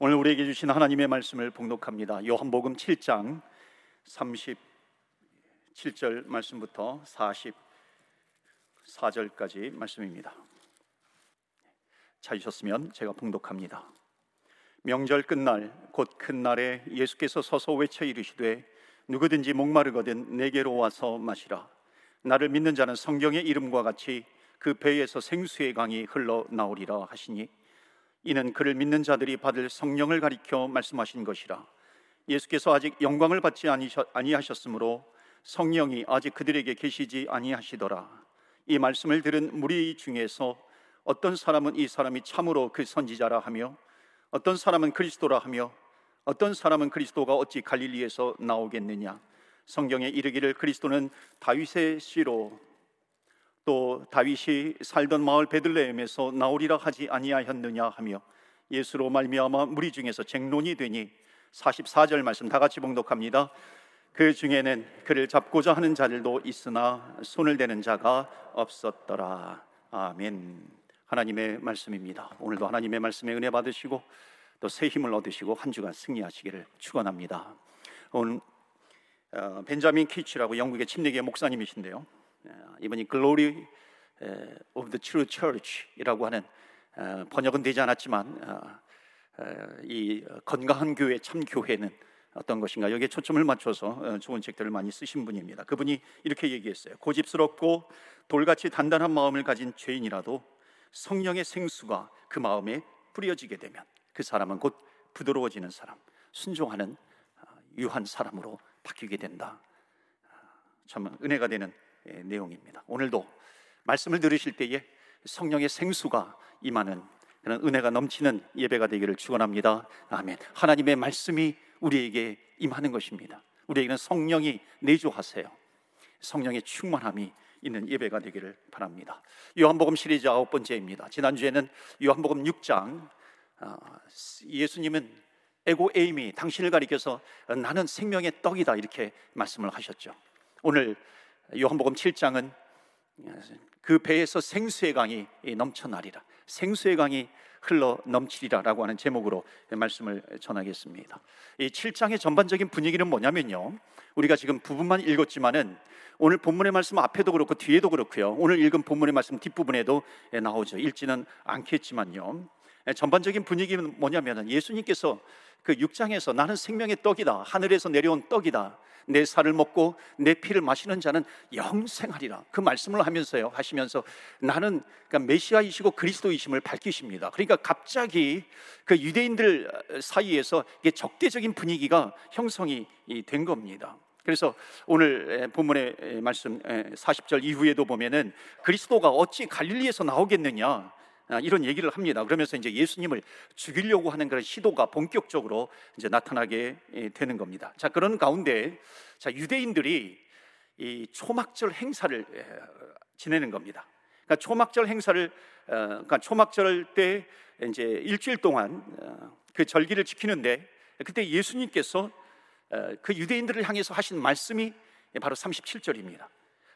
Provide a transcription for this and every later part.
오늘 우리에게 주신 하나님의 말씀을 봉독합니다. 요한복음 7장 37절 말씀부터 44절까지 말씀입니다. 찾으셨으면 제가 봉독합니다. 명절 끝날 곧 큰 날에 예수께서 서서 외쳐 이르시되 누구든지 목마르거든 내게로 와서 마시라. 나를 믿는 자는 성경의 이름과 같이 그 배에서 생수의 강이 흘러 나오리라 하시니 이는 그를 믿는 자들이 받을 성령을 가리켜 말씀하신 것이라. 예수께서 아직 영광을 받지 아니하셨으므로 성령이 아직 그들에게 계시지 아니하시더라. 이 말씀을 들은 무리 중에서 어떤 사람은 이 사람이 참으로 그 선지자라 하며 어떤 사람은 그리스도라 하며 어떤 사람은 그리스도가 어찌 갈릴리에서 나오겠느냐 성경에 이르기를 그리스도는 다윗의 씨로 또 다윗이 살던 마을 베들레헴에서 나오리라 하지 아니하였느냐 하며 예수로 말미암아 무리 중에서 쟁론이 되니 44절 말씀 다 같이 봉독합니다. 그 중에는 그를 잡고자 하는 자들도 있으나 손을 대는 자가 없었더라. 아멘. 하나님의 말씀입니다. 오늘도 하나님의 말씀에 은혜 받으시고 또 새 힘을 얻으시고 한 주간 승리하시기를 축원합니다. 오늘 어, 벤자민 키치라고 영국의 침례계 목사님이신데요. 예, 이번이 Glory of the True Church이라고 하는 어, 번역은 되지 않았지만 어, 이 건강한 교회 참 교회는 어떤 것인가 여기에 초점을 맞춰서 좋은 책들을 많이 쓰신 분입니다. 그분이 이렇게 얘기했어요. 고집스럽고 돌같이 단단한 마음을 가진 죄인이라도 성령의 생수가 그 마음에 뿌려지게 되면 그 사람은 곧 부드러워지는 사람, 순종하는 유한 사람으로 바뀌게 된다. 참 은혜가 되는 예, 내용입니다. 오늘도 말씀을 들으실 때에 성령의 생수가 임하는 그런 은혜가 넘치는 예배가 되기를 축원합니다. 아멘. 하나님의 말씀이 우리에게 임하는 것입니다. 우리에게는 성령이 내주하세요. 성령의 충만함이 있는 예배가 되기를 바랍니다. 요한복음 시리즈 아홉 번째입니다. 지난주에는 요한복음 6장 아, 예수님은 에고 에임이 당신을 가리켜서 나는 생명의 떡이다 이렇게 말씀을 하셨죠. 오늘 요한복음 7장은 그 배에서 생수의 강이 넘쳐나리라. 생수의 강이 흘러 넘치리라라고 하는 제목으로 말씀을 전하겠습니다. 이 7장의 전반적인 분위기는 뭐냐면요. 우리가 지금 부분만 읽었지만은 오늘 본문의 말씀 앞에도 그렇고 뒤에도 그렇고요. 오늘 읽은 본문의 말씀 뒷부분에도 나오죠. 읽지는 않겠지만요. 전반적인 분위기는 뭐냐면은 예수님께서 그 6장에서 나는 생명의 떡이다. 하늘에서 내려온 떡이다. 내 살을 먹고 내 피를 마시는 자는 영생하리라. 그 말씀을 하면서요. 하시면서 나는 그러니까 메시아이시고 그리스도이심을 밝히십니다. 그러니까 갑자기 그 유대인들 사이에서 이게 적대적인 분위기가 형성이 된 겁니다. 그래서 오늘 본문의 말씀 40절 이후에도 보면은 그리스도가 어찌 갈릴리에서 나오겠느냐 아, 이런 얘기를 합니다. 그러면서 이제 예수님을 죽이려고 하는 그런 시도가 본격적으로 이제 나타나게 예, 되는 겁니다. 자, 그런 가운데 자, 유대인들이 이 초막절 행사를 예, 지내는 겁니다. 그러니까 초막절 행사를 어, 그러니까 초막절 때 이제 일주일 동안 어, 그 절기를 지키는데 그때 예수님께서 어, 그 유대인들을 향해서 하신 말씀이 바로 37절입니다.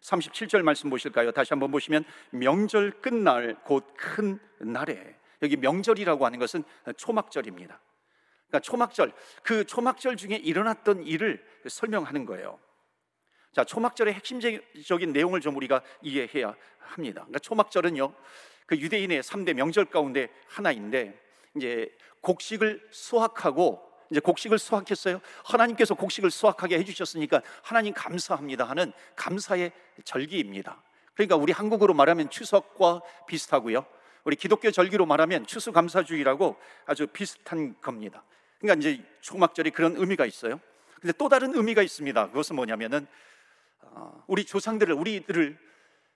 37절 말씀 보실까요? 다시 한번 보시면 명절 끝날 곧 큰 날에 여기 명절이라고 하는 것은 초막절입니다. 그러니까 초막절 그 초막절 중에 일어났던 일을 설명하는 거예요. 자, 초막절의 핵심적인 내용을 좀 우리가 이해해야 합니다. 그러니까 초막절은요. 그 유대인의 3대 명절 가운데 하나인데 이제 곡식을 수확하고 이제 곡식을 수확했어요. 하나님께서 곡식을 수확하게 해주셨으니까 하나님 감사합니다 하는 감사의 절기입니다. 그러니까 우리 한국으로 말하면 추석과 비슷하고요. 우리 기독교 절기로 말하면 추수감사주의라고 아주 비슷한 겁니다. 그러니까 이제 초막절이 그런 의미가 있어요. 근데 또 다른 의미가 있습니다. 그것은 뭐냐면은 어, 우리 조상들을 우리들을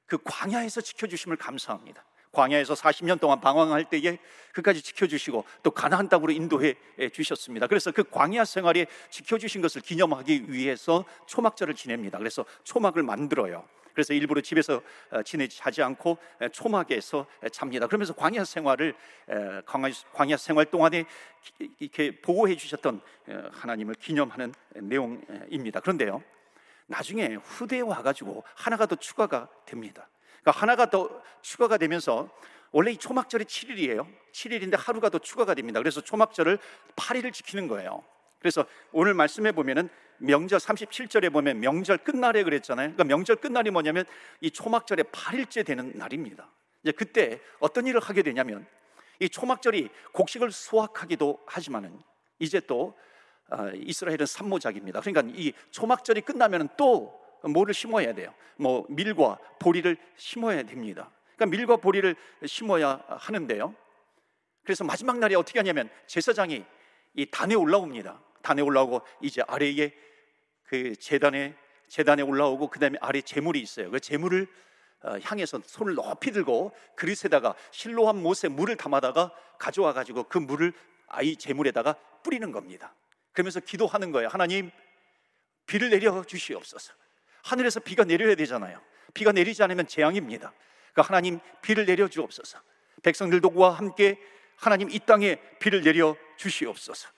그 광야에서 지켜주심을 감사합니다. 광야에서 40년 동안 방황할 때에 그까지 지켜주시고 또 가나안 땅으로 인도해 주셨습니다. 그래서 그 광야 생활에 지켜주신 것을 기념하기 위해서 초막절을 지냅니다. 그래서 초막을 만들어요. 그래서 일부러 집에서 어, 지내지 않고 초막에서 잡니다. 그러면서 광야 생활을 광야 생활 동안에 이렇게 보호해 주셨던 하나님을 기념하는 내용입니다. 그런데요, 나중에 후대에 와가지고 하나가 더 추가가 됩니다. 그러니까 하나가 더 추가가 되면서 원래 이 초막절이 7일이에요. 7일인데 하루가 더 추가가 됩니다. 그래서 초막절을 8일을 지키는 거예요. 그래서 오늘 말씀해 보면은 명절 37절에 보면 명절 끝날에 그랬잖아요. 그러니까 명절 끝날이 뭐냐면 이 초막절의 8일째 되는 날입니다. 이제 그때 어떤 일을 하게 되냐면 이 초막절이 곡식을 수확하기도 하지만은 이제 또 아, 이스라엘은 산모작입니다. 그러니까 이 초막절이 끝나면 또 뭐를 심어야 돼요? 뭐 밀과 보리를 심어야 됩니다. 그러니까 밀과 보리를 심어야 하는데요. 그래서 마지막 날에 어떻게 하냐면 제사장이 이 단에 올라옵니다. 단에 올라오고 이제 아래에 그 재단에 재단에 올라오고 그다음에 아래 재물이 있어요. 그 재물을 어, 향해서 손을 높이 들고 그릇에다가 실로한 못에 물을 담아다가 가져와 가지고 그 물을 아이 재물에다가 뿌리는 겁니다. 그러면서 기도하는 거예요. 하나님 비를 내려 주시옵소서. 하늘에서 비가 내려야 되잖아요. 비가 내리지 않으면 재앙입니다. 그러니까 하나님 비를 내려 주옵소서. 백성들과 함께 하나님 이 땅에 비를 내려 주시옵소서.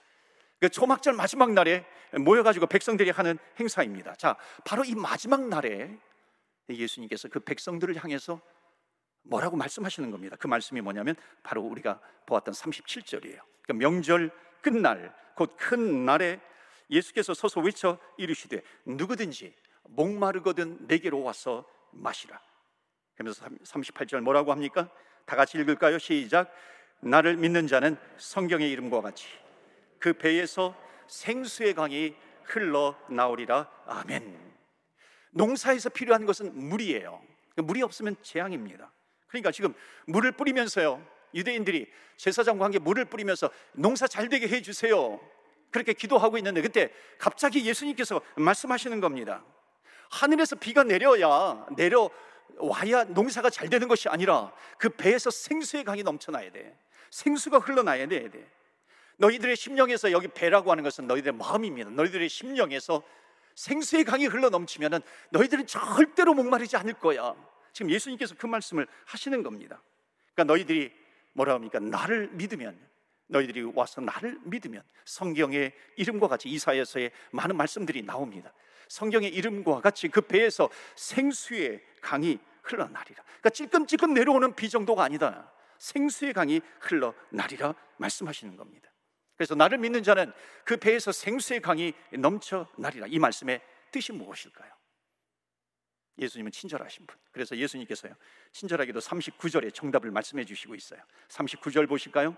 그 초막절 마지막 날에 모여가지고 백성들이 하는 행사입니다. 자, 바로 이 마지막 날에 예수님께서 그 백성들을 향해서 뭐라고 말씀하시는 겁니다. 그 말씀이 뭐냐면 바로 우리가 보았던 37절이에요. 그러니까 명절 끝날 곧 큰 날에 예수께서 서서 외쳐 이르시되 누구든지 목마르거든 내게로 와서 마시라. 그러면서 38절 뭐라고 합니까? 다 같이 읽을까요? 시작. 나를 믿는 자는 성경의 이름과 같이 그 배에서 생수의 강이 흘러 나오리라. 아멘. 농사에서 필요한 것은 물이에요. 물이 없으면 재앙입니다. 그러니까 지금 물을 뿌리면서요. 유대인들이 제사장과 함께 물을 뿌리면서 농사 잘 되게 해 주세요. 그렇게 기도하고 있는데 그때 갑자기 예수님께서 말씀하시는 겁니다. 하늘에서 비가 내려야 내려 와야 농사가 잘 되는 것이 아니라 그 배에서 생수의 강이 넘쳐나야 돼. 생수가 흘러나야 돼. 너희들의 심령에서 여기 배라고 하는 것은 너희들의 마음입니다. 너희들의 심령에서 생수의 강이 흘러 넘치면은 너희들은 절대로 목마르지 않을 거야. 지금 예수님께서 그 말씀을 하시는 겁니다. 그러니까 너희들이 뭐라 합니까? 나를 믿으면 너희들이 와서 나를 믿으면 성경의 이름과 같이 이사야서의 많은 말씀들이 나옵니다. 성경의 이름과 같이 그 배에서 생수의 강이 흘러나리라. 그러니까 찔끔찔끔 내려오는 비 정도가 아니다. 생수의 강이 흘러나리라 말씀하시는 겁니다. 그래서 나를 믿는 자는 그 배에서 생수의 강이 넘쳐나리라. 이 말씀의 뜻이 무엇일까요? 예수님은 친절하신 분. 그래서 예수님께서요. 친절하게도 39절에 정답을 말씀해 주시고 있어요. 39절 보실까요?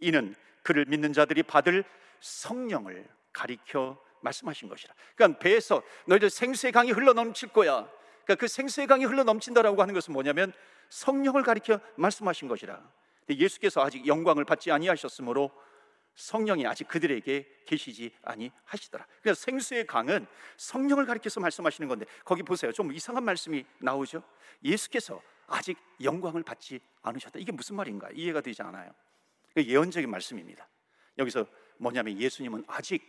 이는 그를 믿는 자들이 받을 성령을 가리켜 말씀하신 것이라. 그러니까 배에서 너희들 생수의 강이 흘러 넘칠 거야. 그러니까 그 생수의 강이 흘러 넘친다라고 하는 것은 뭐냐면 성령을 가리켜 말씀하신 것이라. 예수께서 아직 영광을 받지 아니하셨으므로 성령이 아직 그들에게 계시지 아니하시더라. 그래서 생수의 강은 성령을 가리켜서 말씀하시는 건데 거기 보세요. 좀 이상한 말씀이 나오죠. 예수께서 아직 영광을 받지 않으셨다. 이게 무슨 말인가? 이해가 되지 않아요. 예언적인 말씀입니다. 여기서 뭐냐면 예수님은 아직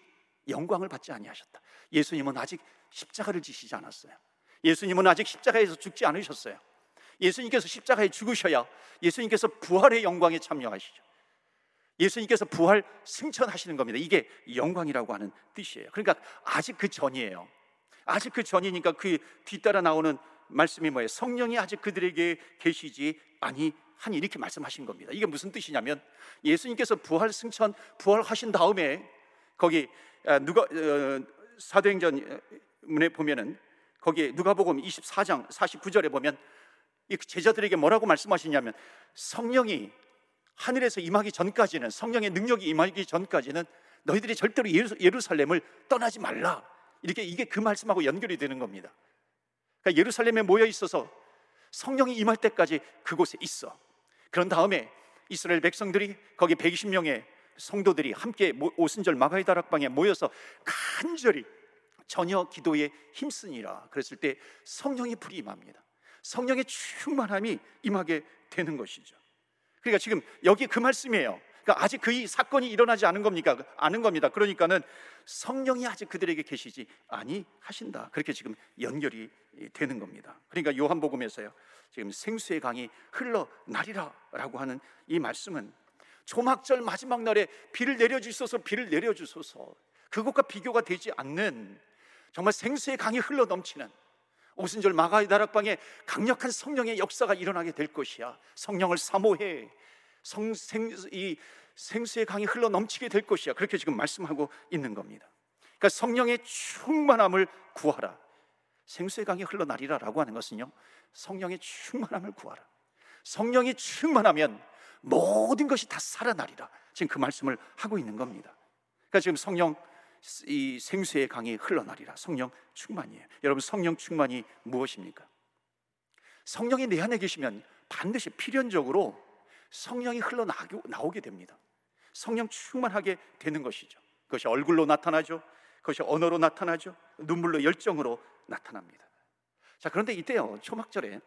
영광을 받지 아니하셨다. 예수님은 아직 십자가를 지시지 않았어요. 예수님은 아직 십자가에서 죽지 않으셨어요. 예수님께서 십자가에 죽으셔야 예수님께서 부활의 영광에 참여하시죠. 예수님께서 부활 승천하시는 겁니다. 이게 영광이라고 하는 뜻이에요. 그러니까 아직 그 전이에요. 아직 그 전이니까 그 뒤따라 나오는 말씀이 뭐예요? 성령이 아직 그들에게 계시지 아니하니 이렇게 말씀하신 겁니다. 이게 무슨 뜻이냐면 예수님께서 부활 승천 부활하신 다음에 거기 아, 누가 어, 사도행전문에 보면은 거기에 누가복음 24장 49절에 보면 이 제자들에게 뭐라고 말씀하시냐면 성령이 하늘에서 임하기 전까지는 성령의 능력이 임하기 전까지는 너희들이 절대로 예루살렘을 떠나지 말라. 이렇게 이게 그 말씀하고 연결이 되는 겁니다. 그러니까 예루살렘에 모여 있어서 성령이 임할 때까지 그곳에 있어. 그런 다음에 이스라엘 백성들이 거기 120명의 성도들이 함께 오순절 마가이 다락방에 모여서 간절히 전혀 기도에 힘쓰니라. 그랬을 때 성령의 불이 임합니다. 성령의 충만함이 임하게 되는 것이죠. 그러니까 지금 여기 그 말씀이에요. 그러니까 아직 그 사건이 일어나지 않은 겁니까? 아는 겁니다. 그러니까는 성령이 아직 그들에게 계시지 아니 하신다. 그렇게 지금 연결이 되는 겁니다. 그러니까 요한복음에서요. 지금 생수의 강이 흘러나리라라고 하는 이 말씀은 초막절 마지막 날에 비를 내려 주소서 비를 내려 주소서 그것과 비교가 되지 않는 정말 생수의 강이 흘러 넘치는 오순절 마가의 다락방에 강력한 성령의 역사가 일어나게 될 것이야. 성령을 사모해. 성, 생, 이 생수의 강이 흘러 넘치게 될 것이야. 그렇게 지금 말씀하고 있는 겁니다. 그러니까 성령의 충만함을 구하라. 생수의 강이 흘러나리라라고 하는 것은요. 성령의 충만함을 구하라. 성령이 충만하면 모든 것이 다 살아나리라. 지금 그 말씀을 하고 있는 겁니다. 그러니까 지금 성령 이 생수의 강이 흘러나리라. 성령 충만이에요. 여러분 성령 충만이 무엇입니까? 성령이 내 안에 계시면 반드시 필연적으로 성령이 흘러나오게 됩니다. 성령 충만하게 되는 것이죠. 그것이 얼굴로 나타나죠. 그것이 언어로 나타나죠. 눈물로 열정으로 나타납니다. 자, 그런데 이때요. 초막절에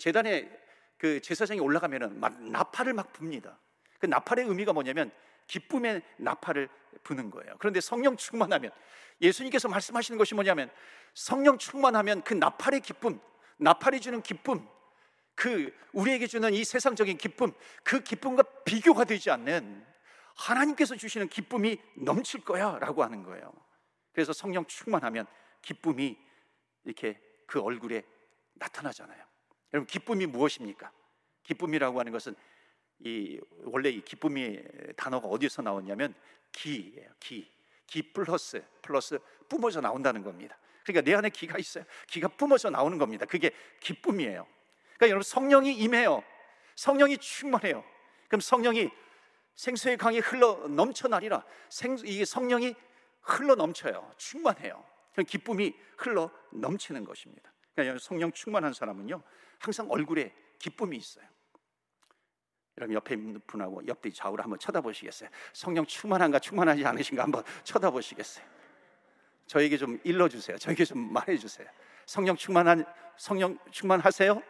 재단에 그 제사장이 올라가면은 막 나팔을 막 붑니다. 그 나팔의 의미가 뭐냐면 기쁨의 나팔을 부는 거예요. 그런데 성령 충만하면 예수님께서 말씀하시는 것이 뭐냐면 성령 충만하면 그 나팔의 기쁨, 나팔이 주는 기쁨, 그 우리에게 주는 이 세상적인 기쁨, 그 기쁨과 비교가 되지 않는 하나님께서 주시는 기쁨이 넘칠 거야라고 하는 거예요. 그래서 성령 충만하면 기쁨이 이렇게 그 얼굴에 나타나잖아요. 여러분 기쁨이 무엇입니까? 기쁨이라고 하는 것은 이 원래 이 기쁨이 단어가 어디서 나왔냐면 기예요. 기. 기 플러스 플러스 뿜어져 나온다는 겁니다. 그러니까 내 안에 기가 있어요. 기가 뿜어져 나오는 겁니다. 그게 기쁨이에요. 그러니까 여러분 성령이 임해요. 성령이 충만해요. 그럼 성령이 생수의 강이 흘러 넘쳐나리라. 생, 이 성령이 흘러 넘쳐요. 충만해요. 그럼 기쁨이 흘러 넘치는 것입니다. 그러니까 성령 충만한 사람은요, 항상 얼굴에 기쁨이 있어요. 여러분 옆에 있는 분하고 옆뒤 좌우를 한번 쳐다보시겠어요? 성령 충만한가 충만하지 않으신가 한번 쳐다보시겠어요? 저에게 좀 일러주세요. 저에게 좀 말해주세요. 성령 충만한 성령 충만하세요?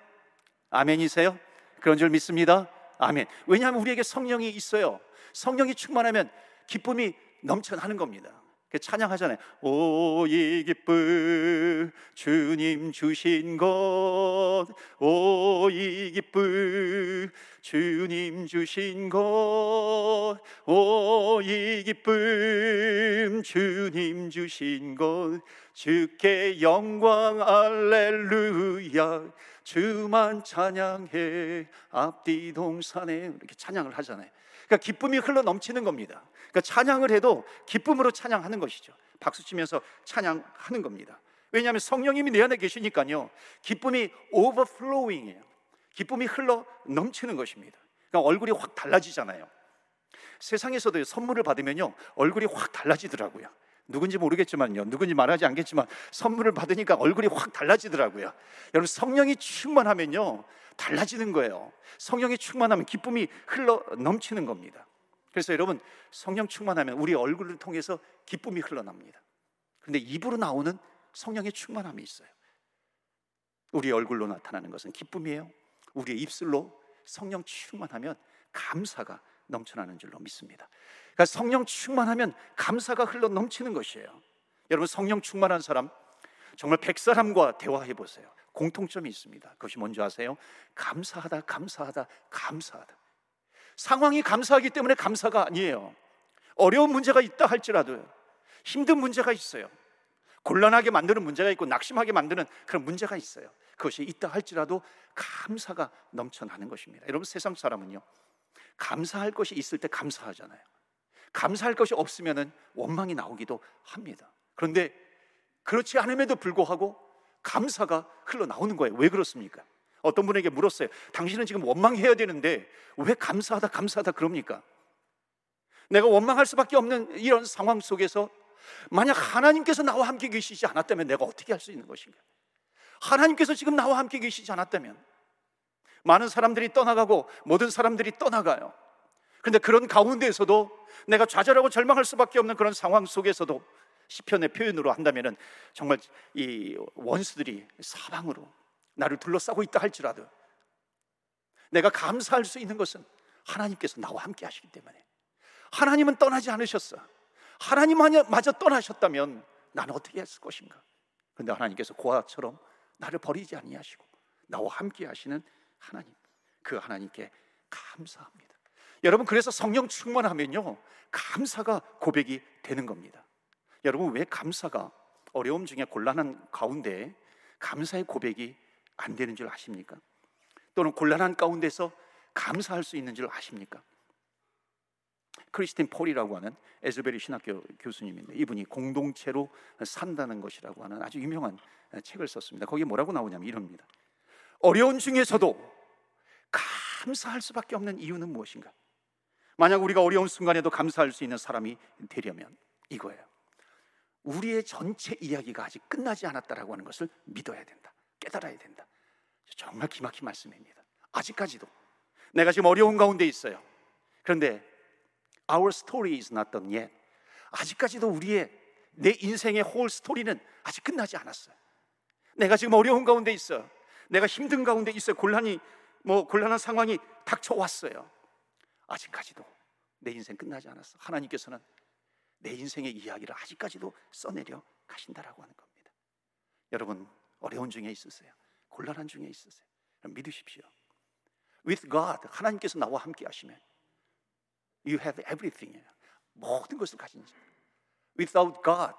아멘이세요? 그런 줄 믿습니다. 아멘. 왜냐하면 우리에게 성령이 있어요. 성령이 충만하면 기쁨이 넘쳐나는 겁니다. 그 찬양하잖아요. 오, 이 기쁨, 주님 주신 것. 오, 이 기쁨, 주님 주신 것. 오, 이 기쁨, 주님 주신 것. 주께 영광, 알렐루야. 주만 찬양해. 앞뒤 동산에. 이렇게 찬양을 하잖아요. 그러니까 기쁨이 흘러 넘치는 겁니다. 그러니까 찬양을 해도 기쁨으로 찬양하는 것이죠. 박수 치면서 찬양하는 겁니다. 왜냐하면 성령님이 내 안에 계시니까요. 기쁨이 오버플로잉이에요. 기쁨이 흘러 넘치는 것입니다. 그러니까 얼굴이 확 달라지잖아요. 세상에서도 선물을 받으면요. 얼굴이 확 달라지더라고요. 누군지 모르겠지만요. 누군지 말하지 않겠지만 선물을 받으니까 얼굴이 확 달라지더라고요. 여러분 성령이 충만하면요. 달라지는 거예요. 성령이 충만하면 기쁨이 흘러 넘치는 겁니다. 그래서 여러분 성령 충만하면 우리 얼굴을 통해서 기쁨이 흘러납니다. 그런데 입으로 나오는 성령의 충만함이 있어요. 우리 얼굴로 나타나는 것은 기쁨이에요. 우리의 입술로 성령 충만하면 감사가 넘쳐나는 줄로 믿습니다. 그러니까 성령 충만하면 감사가 흘러 넘치는 것이에요. 여러분 성령 충만한 사람 정말 백 사람과 대화해 보세요. 공통점이 있습니다. 그것이 뭔지 아세요? 감사하다, 감사하다, 감사하다. 상황이 감사하기 때문에 감사가 아니에요. 어려운 문제가 있다 할지라도 힘든 문제가 있어요. 곤란하게 만드는 문제가 있고 낙심하게 만드는 그런 문제가 있어요. 그것이 있다 할지라도 감사가 넘쳐나는 것입니다. 여러분 세상 사람은요. 감사할 것이 있을 때 감사하잖아요. 감사할 것이 없으면은 원망이 나오기도 합니다. 그런데 그렇지 않음에도 불구하고 감사가 흘러나오는 거예요. 왜 그렇습니까? 어떤 분에게 물었어요. 당신은 지금 원망해야 되는데 왜 감사하다, 감사하다 그럽니까? 내가 원망할 수밖에 없는 이런 상황 속에서 만약 하나님께서 나와 함께 계시지 않았다면 내가 어떻게 할 수 있는 것인가? 하나님께서 지금 나와 함께 계시지 않았다면 많은 사람들이 떠나가고 모든 사람들이 떠나가요. 그런데 그런 가운데에서도 내가 좌절하고 절망할 수밖에 없는 그런 상황 속에서도 시편의 표현으로 한다면은 정말 이 원수들이 사방으로 나를 둘러싸고 있다 할지라도 내가 감사할 수 있는 것은 하나님께서 나와 함께 하시기 때문에 하나님은 떠나지 않으셨어. 하나님마저 떠나셨다면 나는 어떻게 했을 것인가? 근데 하나님께서 고아처럼 나를 버리지 아니하시고 나와 함께 하시는 하나님. 그 하나님께 감사합니다. 여러분 그래서 성령 충만하면요. 감사가 고백이 되는 겁니다. 여러분 왜 감사가 어려움 중에 곤란한 가운데 감사의 고백이 안 되는 줄 아십니까? 또는 곤란한 가운데서 감사할 수 있는 줄 아십니까? 크리스틴 폴이라고 하는 에즈베리 신학교 교수님인데 이분이 공동체로 산다는 것이라고 하는 아주 유명한 책을 썼습니다. 거기에 뭐라고 나오냐면 이럽니다. 어려운 중에서도 감사할 수밖에 없는 이유는 무엇인가? 만약 우리가 어려운 순간에도 감사할 수 있는 사람이 되려면 이거예요. 우리의 전체 이야기가 아직 끝나지 않았다라고 하는 것을 믿어야 된다. 깨달아야 된다. 정말 기막힌 말씀입니다. 아직까지도 내가 지금 어려운 가운데 있어요. 그런데 our story is not done yet. 아직까지도 우리의 내 인생의 홀 스토리는 아직 끝나지 않았어요. 내가 지금 어려운 가운데 있어. 내가 힘든 가운데 있어. 곤란이 뭐 곤란한 상황이 닥쳐왔어요. 아직까지도 내 인생 끝나지 않았어. 하나님께서는 내 인생의 이야기를 아직까지도 써내려 가신다라고 하는 겁니다. 여러분 어려운 중에 있으세요. 곤란한 중에 있으세요. 믿으십시오. With God 하나님께서 나와 함께 하시면 You have everything. 모든 것을 가진 자. Without God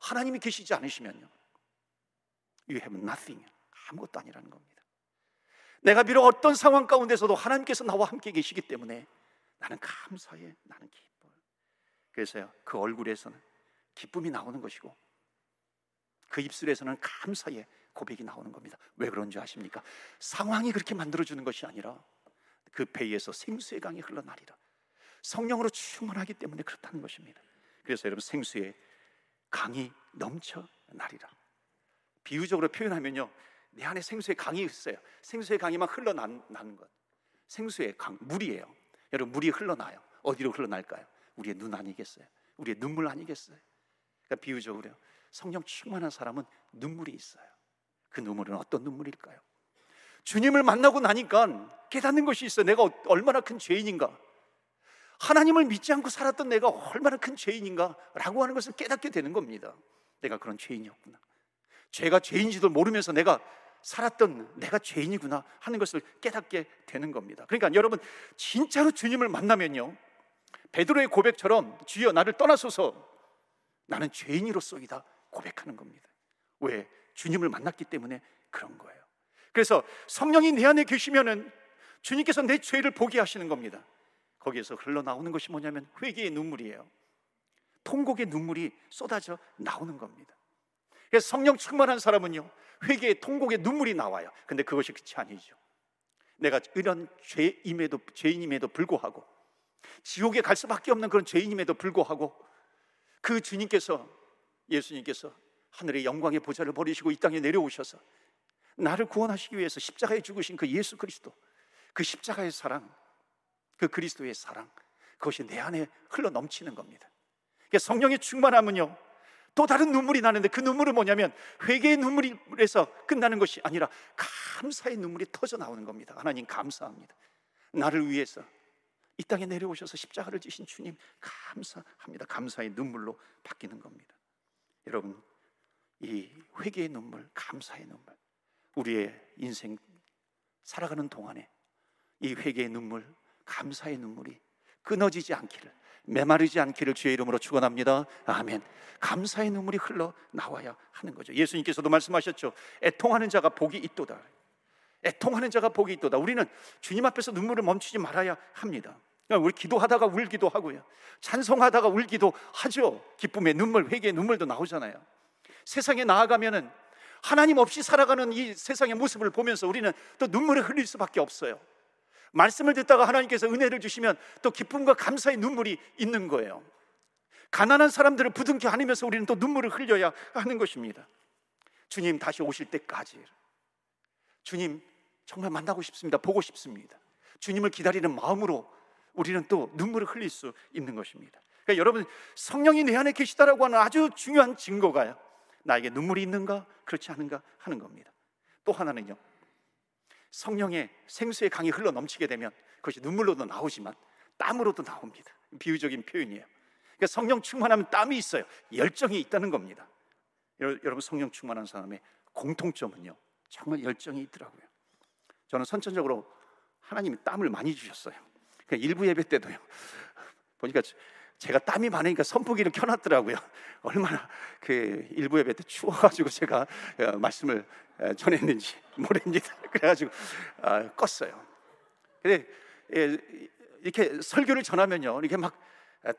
하나님이 계시지 않으시면요. You have nothing. 아무것도 아니라는 겁니다. 내가 비록 어떤 상황 가운데서도 하나님께서 나와 함께 계시기 때문에 나는 감사해, 나는 기뻐요. 그래서요, 그 얼굴에서는 기쁨이 나오는 것이고 그 입술에서는 감사의 고백이 나오는 겁니다. 왜 그런 줄 아십니까? 상황이 그렇게 만들어주는 것이 아니라 그 배에서 생수의 강이 흘러나리라. 성령으로 충만하기 때문에 그렇다는 것입니다. 그래서 여러분 생수의 강이 넘쳐 나리라. 비유적으로 표현하면요. 내 안에 생수의 강이 있어요. 생수의 강이 막 흘러나는 것. 생수의 강, 물이에요. 여러분, 물이 흘러나요. 어디로 흘러날까요? 우리의 눈 아니겠어요? 우리의 눈물 아니겠어요? 그러니까 비유적으로 성령 충만한 사람은 눈물이 있어요. 그 눈물은 어떤 눈물일까요? 주님을 만나고 나니까 깨닫는 것이 있어요. 내가 얼마나 큰 죄인인가. 하나님을 믿지 않고 살았던 내가 얼마나 큰 죄인인가 라고 하는 것을 깨닫게 되는 겁니다. 내가 그런 죄인이었구나. 죄가 죄인지도 모르면서 내가 살았던 내가 죄인이구나 하는 것을 깨닫게 되는 겁니다. 그러니까 여러분 진짜로 주님을 만나면요. 베드로의 고백처럼 주여 나를 떠나소서 나는 죄인이로서이다 고백하는 겁니다. 왜? 주님을 만났기 때문에 그런 거예요. 그래서 성령이 내 안에 계시면은 주님께서 내 죄를 보게 하시는 겁니다. 거기에서 흘러나오는 것이 뭐냐면 회개의 눈물이에요. 통곡의 눈물이 쏟아져 나오는 겁니다. 그래서 성령 충만한 사람은요, 회개의 통곡의 눈물이 나와요. 근데 그것이 끝이 아니죠. 내가 이런 죄임에도, 죄인임에도 불구하고, 지옥에 갈 수밖에 없는 그런 죄인임에도 불구하고, 그 주님께서, 예수님께서 하늘의 영광의 보좌를 버리시고 이 땅에 내려오셔서 나를 구원하시기 위해서 십자가에 죽으신 그 예수 그리스도, 그 십자가의 사랑, 그 그리스도의 사랑 그것이 내 안에 흘러 넘치는 겁니다. 그러니까 성령의 충만함은요. 또 다른 눈물이 나는데 그 눈물은 뭐냐면 회개의 눈물에서 끝나는 것이 아니라 감사의 눈물이 터져 나오는 겁니다. 하나님 감사합니다. 나를 위해서 이 땅에 내려오셔서 십자가를 지신 주님 감사합니다. 감사의 눈물로 바뀌는 겁니다. 여러분 이 회개의 눈물, 감사의 눈물 우리의 인생 살아가는 동안에 이 회개의 눈물 감사의 눈물이 끊어지지 않기를 메마르지 않기를 주의 이름으로 축원합니다. 아멘. 감사의 눈물이 흘러 나와야 하는 거죠. 예수님께서도 말씀하셨죠. 애통하는 자가 복이 있도다. 애통하는 자가 복이 있도다. 우리는 주님 앞에서 눈물을 멈추지 말아야 합니다. 우리 기도하다가 울기도 하고요. 찬송하다가 울기도 하죠. 기쁨의 눈물, 회개의 눈물도 나오잖아요. 세상에 나아가면은 하나님 없이 살아가는 이 세상의 모습을 보면서 우리는 또 눈물을 흘릴 수밖에 없어요. 말씀을 듣다가 하나님께서 은혜를 주시면 또 기쁨과 감사의 눈물이 있는 거예요. 가난한 사람들을 부둥켜 안으면서 우리는 또 눈물을 흘려야 하는 것입니다. 주님 다시 오실 때까지. 주님 정말 만나고 싶습니다. 보고 싶습니다. 주님을 기다리는 마음으로 우리는 또 눈물을 흘릴 수 있는 것입니다. 그러니까 여러분 성령이 내 안에 계시다라고 하는 아주 중요한 증거가요. 나에게 눈물이 있는가 그렇지 않은가 하는 겁니다. 또 하나는요. 성령의 생수의 강이 흘러 넘치게 되면 그것이 눈물로도 나오지만 땀으로도 나옵니다. 비유적인 표현이에요. 그러니까 성령 충만하면 땀이 있어요. 열정이 있다는 겁니다. 여러분 성령 충만한 사람의 공통점은요. 정말 열정이 있더라고요. 저는 선천적으로 하나님이 땀을 많이 주셨어요. 그러니까 일부 예배 때도요. 보니까 제가 땀이 많으니까 선풍기를 켜놨더라고요. 얼마나 그 일부 예배 때 추워가지고 제가 어, 말씀을 어, 전했는지 모릅니다. 그래가지고 아, 껐어요. 근데 예, 이렇게 설교를 전하면요, 이렇게 막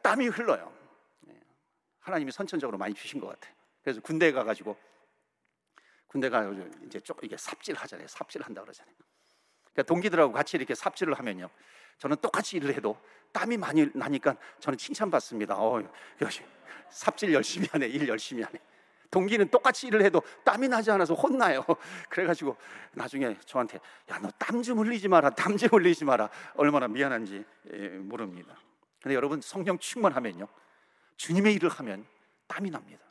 땀이 흘러요. 예, 하나님이 선천적으로 많이 주신 것 같아요. 그래서 군대 가가지고 군대 가가지고 이제 좀 이게 삽질 하잖아요. 삽질 한다 그러잖아요. 그러니까 동기들하고 같이 이렇게 삽질을 하면요, 저는 똑같이 일을 해도 땀이 많이 나니까 저는 칭찬받습니다. 어, 역시 삽질 열심히 하네, 일 열심히 하네. 동기는 똑같이 일을 해도 땀이 나지 않아서 혼나요. 그래가지고 나중에 저한테 야 너 땀 좀 흘리지 마라, 땀 좀 흘리지 마라. 얼마나 미안한지 예, 모릅니다. 근데 여러분 성령 충만하면요, 주님의 일을 하면 땀이 납니다.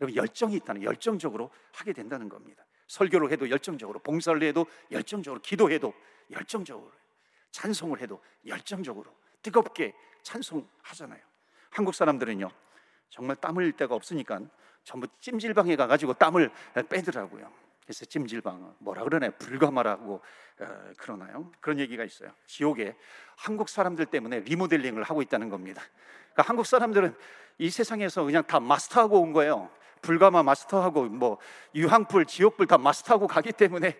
여러분 열정이 있다는 열정적으로 하게 된다는 겁니다. 설교를 해도 열정적으로, 봉사를 해도 열정적으로, 기도해도 열정적으로, 찬송을 해도 열정적으로 뜨겁게 찬송하잖아요. 한국 사람들은요 정말 땀 흘릴 데가 없으니까 전부 찜질방에 가가지고 땀을 빼더라고요. 그래서 찜질방 뭐라 그러나요? 불가마라고 어, 그러나요? 그런 얘기가 있어요. 지옥에 한국 사람들 때문에 리모델링을 하고 있다는 겁니다. 그러니까 한국 사람들은 이 세상에서 그냥 다 마스터하고 온 거예요. 불가마 마스터하고 뭐 유황불, 지옥불 다 마스터하고 가기 때문에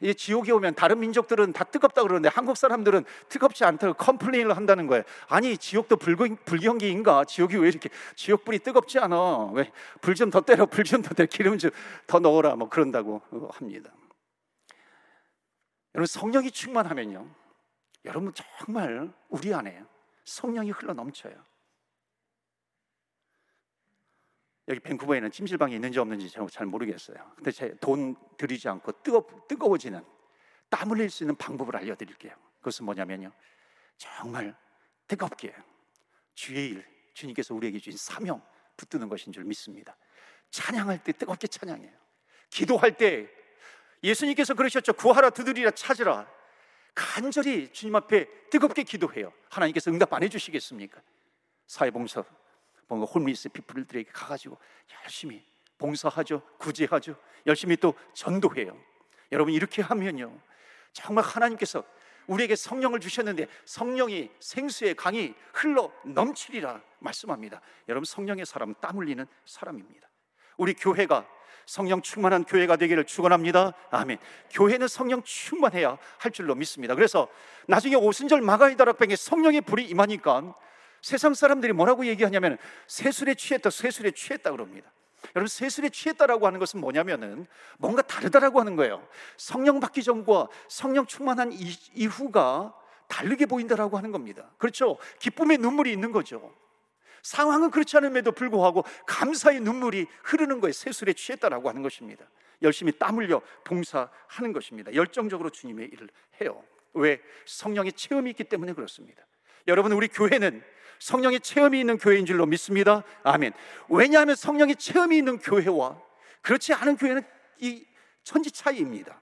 이 지옥에 오면 다른 민족들은 다 뜨겁다 그러는데 한국 사람들은 뜨겁지 않다고 complain을 한다는 거예요. 아니 지옥도 불경, 불경기인가? 지옥이 왜 이렇게 지옥 불이 뜨겁지 않아? 왜 불 좀 더 때려, 불 좀 더 때려, 기름 좀 더 넣어라 뭐 그런다고 합니다. 여러분 성령이 충만하면요, 여러분 정말 우리 안에 성령이 흘러 넘쳐요. 여기 밴쿠버에는 찜질방이 있는지 없는지 잘 모르겠어요. 근데 제 돈 들이지 않고 뜨거, 뜨거워지는 땀 흘릴 수 있는 방법을 알려드릴게요. 그것은 뭐냐면요. 정말 뜨겁게 주의 일, 주님께서 우리에게 주신 사명 붙드는 것인 줄 믿습니다. 찬양할 때 뜨겁게 찬양해요. 기도할 때 예수님께서 그러셨죠. 구하라 두드리라 찾으라. 간절히 주님 앞에 뜨겁게 기도해요. 하나님께서 응답 안 해주시겠습니까? 사회봉사 뭔가 홀미스 피플들에게 가가지고 열심히 봉사하죠, 구제하죠, 열심히 또 전도해요. 여러분 이렇게 하면요, 정말 하나님께서 우리에게 성령을 주셨는데 성령이 생수의 강이 흘러 넘치리라 말씀합니다. 여러분 성령의 사람은 땀 흘리는 사람입니다. 우리 교회가 성령 충만한 교회가 되기를 축원합니다. 아멘. 교회는 성령 충만해야 할 줄로 믿습니다. 그래서 나중에 오순절 마가이 다락방에 성령의 불이 임하니까 세상 사람들이 뭐라고 얘기하냐면 세술에 취했다, 세술에 취했다 그럽니다. 여러분 세술에 취했다라고 하는 것은 뭐냐면은 뭔가 다르다라고 하는 거예요. 성령 받기 전과 성령 충만한 이후가 다르게 보인다라고 하는 겁니다. 그렇죠? 기쁨의 눈물이 있는 거죠. 상황은 그렇지 않음에도 불구하고 감사의 눈물이 흐르는 거에 세술에 취했다라고 하는 것입니다. 열심히 땀 흘려 봉사하는 것입니다. 열정적으로 주님의 일을 해요. 왜? 성령의 체험이 있기 때문에 그렇습니다. 여러분 우리 교회는 성령의 체험이 있는 교회인 줄로 믿습니다. 아멘. 왜냐하면 성령의 체험이 있는 교회와 그렇지 않은 교회는 이 천지 차이입니다.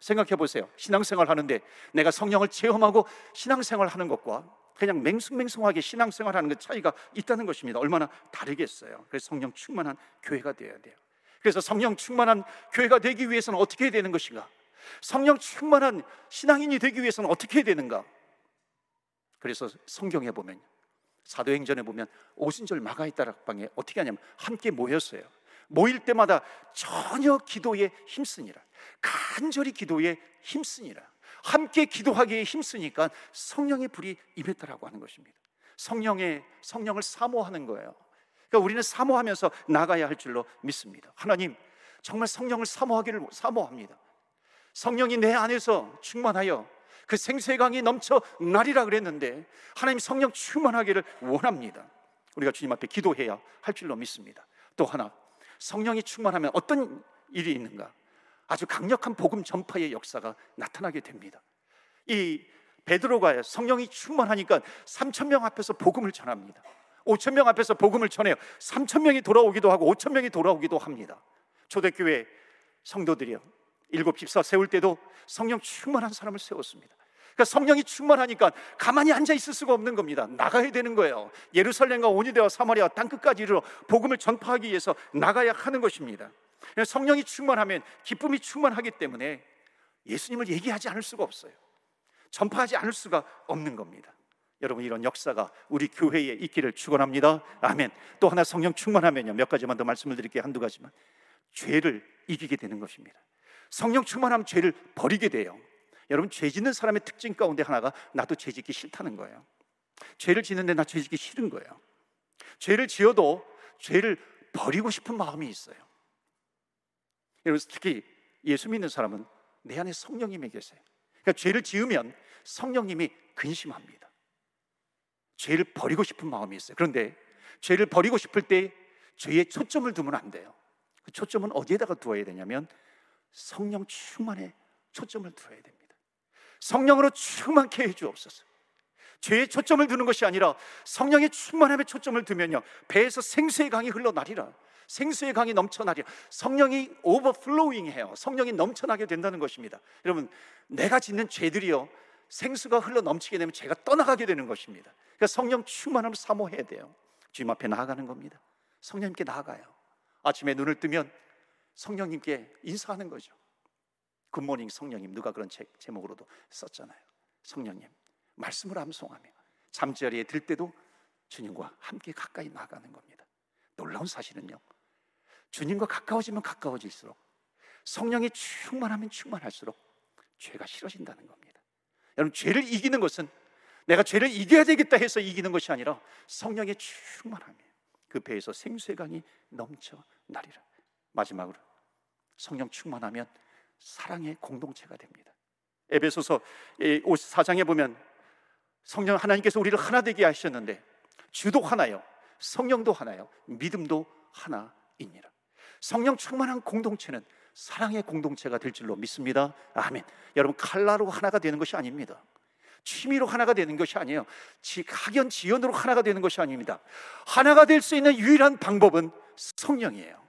생각해 보세요. 신앙생활 하는데 내가 성령을 체험하고 신앙생활 하는 것과 그냥 맹숭맹숭하게 신앙생활 하는 것 차이가 있다는 것입니다. 얼마나 다르겠어요. 그래서 성령 충만한 교회가 되어야 돼요. 그래서 성령 충만한 교회가 되기 위해서는 어떻게 해야 되는 것인가? 성령 충만한 신앙인이 되기 위해서는 어떻게 해야 되는가? 그래서 성경에 보면 사도행전에 보면 오순절 마가이 다락방에 어떻게 하냐면 함께 모였어요. 모일 때마다 전혀 기도에 힘쓰니라. 간절히 기도에 힘쓰니라. 함께 기도하기에 힘쓰니까 성령의 불이 임했다라고 하는 것입니다. 성령의 성령을 사모하는 거예요. 그러니까 우리는 사모하면서 나가야 할 줄로 믿습니다. 하나님 정말 성령을 사모하기를 사모합니다. 성령이 내 안에서 충만하여 그 생수의 강이 넘쳐 나리라 그랬는데 하나님 성령 충만하기를 원합니다. 우리가 주님 앞에 기도해야 할 줄로 믿습니다. 또 하나 성령이 충만하면 어떤 일이 있는가? 아주 강력한 복음 전파의 역사가 나타나게 됩니다. 이 베드로가 성령이 충만하니까 3천 명 앞에서 복음을 전합니다. 5천 명 앞에서 복음을 전해요. 3천 명이 돌아오기도 하고 5천 명이 돌아오기도 합니다. 초대교회 성도들이요. 일곱 집사 세울 때도 성령 충만한 사람을 세웠습니다. 그러니까 성령이 충만하니까 가만히 앉아 있을 수가 없는 겁니다. 나가야 되는 거예요. 예루살렘과 오니데와 사마리아 땅 끝까지 이르러 복음을 전파하기 위해서 나가야 하는 것입니다. 성령이 충만하면 기쁨이 충만하기 때문에 예수님을 얘기하지 않을 수가 없어요. 전파하지 않을 수가 없는 겁니다. 여러분 이런 역사가 우리 교회에 있기를 축원합니다. 아멘. 또 하나 성령 충만하면요. 몇 가지만 더 말씀을 드릴게요. 한두 가지만. 죄를 이기게 되는 것입니다. 성령 충만하면 죄를 버리게 돼요. 여러분 죄 짓는 사람의 특징 가운데 하나가 나도 죄 짓기 싫다는 거예요. 죄를 짓는데 나 죄 짓기 싫은 거예요. 죄를 지어도 죄를 버리고 싶은 마음이 있어요. 여러분 특히 예수 믿는 사람은 내 안에 성령님이 계세요. 그러니까 죄를 지으면 성령님이 근심합니다. 죄를 버리고 싶은 마음이 있어요. 그런데 죄를 버리고 싶을 때 죄에 초점을 두면 안 돼요. 그 초점은 어디에다가 두어야 되냐면 성령 충만에 초점을 두어야 됩니다. 성령으로 충만케 해 주옵소서. 죄에 초점을 두는 것이 아니라 성령의 충만함에 초점을 두면요 배에서 생수의 강이 흘러나리라. 생수의 강이 넘쳐나리라. 성령이 오버플로잉 해요. 성령이 넘쳐나게 된다는 것입니다. 여러분, 내가 짓는 죄들이요 생수가 흘러 넘치게 되면 죄가 떠나가게 되는 것입니다. 그러니까 성령 충만함을 사모해야 돼요. 주님 앞에 나아가는 겁니다. 성령님께 나아가요. 아침에 눈을 뜨면 성령님께 인사하는 거죠. 굿모닝 성령님 누가 그런 책 제목으로도 썼잖아요. 성령님 말씀을 암송하며 잠자리에 들 때도 주님과 함께 가까이 나가는 겁니다. 놀라운 사실은요. 주님과 가까워지면 가까워질수록 성령이 충만하면 충만할수록 죄가 싫어진다는 겁니다. 여러분 죄를 이기는 것은 내가 죄를 이겨야 되겠다 해서 이기는 것이 아니라 성령의 충만함이에요. 그 배에서 생수의 강이 넘쳐 나리라. 마지막으로 성령 충만하면 사랑의 공동체가 됩니다. 에베소서 4장에 보면 성령 하나님께서 우리를 하나 되게 하셨는데 주도 하나요. 성령도 하나요. 믿음도 하나입니다. 성령 충만한 공동체는 사랑의 공동체가 될 줄로 믿습니다. 아멘. 여러분 칼라로 하나가 되는 것이 아닙니다. 취미로 하나가 되는 것이 아니에요. 학연 지연으로 하나가 되는 것이 아닙니다. 하나가 될 수 있는 유일한 방법은 성령이에요.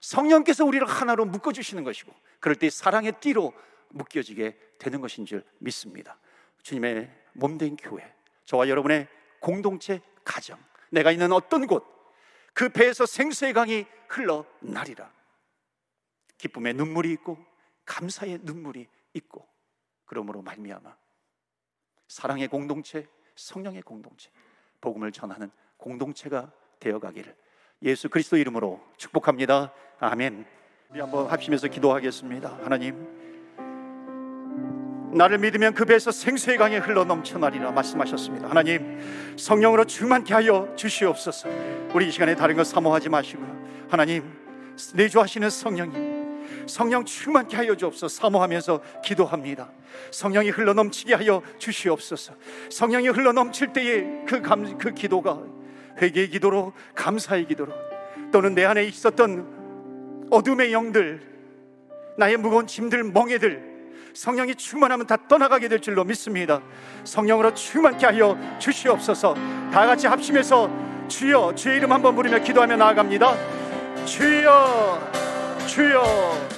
성령께서 우리를 하나로 묶어 주시는 것이고 그럴 때 사랑의 띠로 묶여지게 되는 것인 줄 믿습니다. 주님의 몸된 교회, 저와 여러분의 공동체 가정, 내가 있는 어떤 곳, 그 배에서 생수의 강이 흘러나리라. 기쁨의 눈물이 있고 감사의 눈물이 있고 그러므로 말미암아 사랑의 공동체, 성령의 공동체, 복음을 전하는 공동체가 되어가기를 예수 그리스도 이름으로 축복합니다. 아멘. 우리 한번 합심해서 기도하겠습니다. 하나님. 나를 믿으면 그 배에서 생수의 강이 흘러 넘쳐나리라 말씀하셨습니다. 하나님 성령으로 충만케 하여 주시옵소서. 우리 이 시간에 다른 것 사모하지 마시고요. 하나님 내주하시는 성령님 성령 충만케 하여 주옵소서 사모하면서 기도합니다. 성령이 흘러 넘치게 하여 주시옵소서. 성령이 흘러 넘칠 때에 그, 감, 그 기도가 회개의 기도로 감사의 기도로 또는 내 안에 있었던 어둠의 영들 나의 무거운 짐들 멍에들 성령이 충만하면 다 떠나가게 될 줄로 믿습니다. 성령으로 충만케 하여 주시옵소서. 다 같이 합심해서 주여 주의 이름 한번 부르며 기도하며 나아갑니다. 주여 주여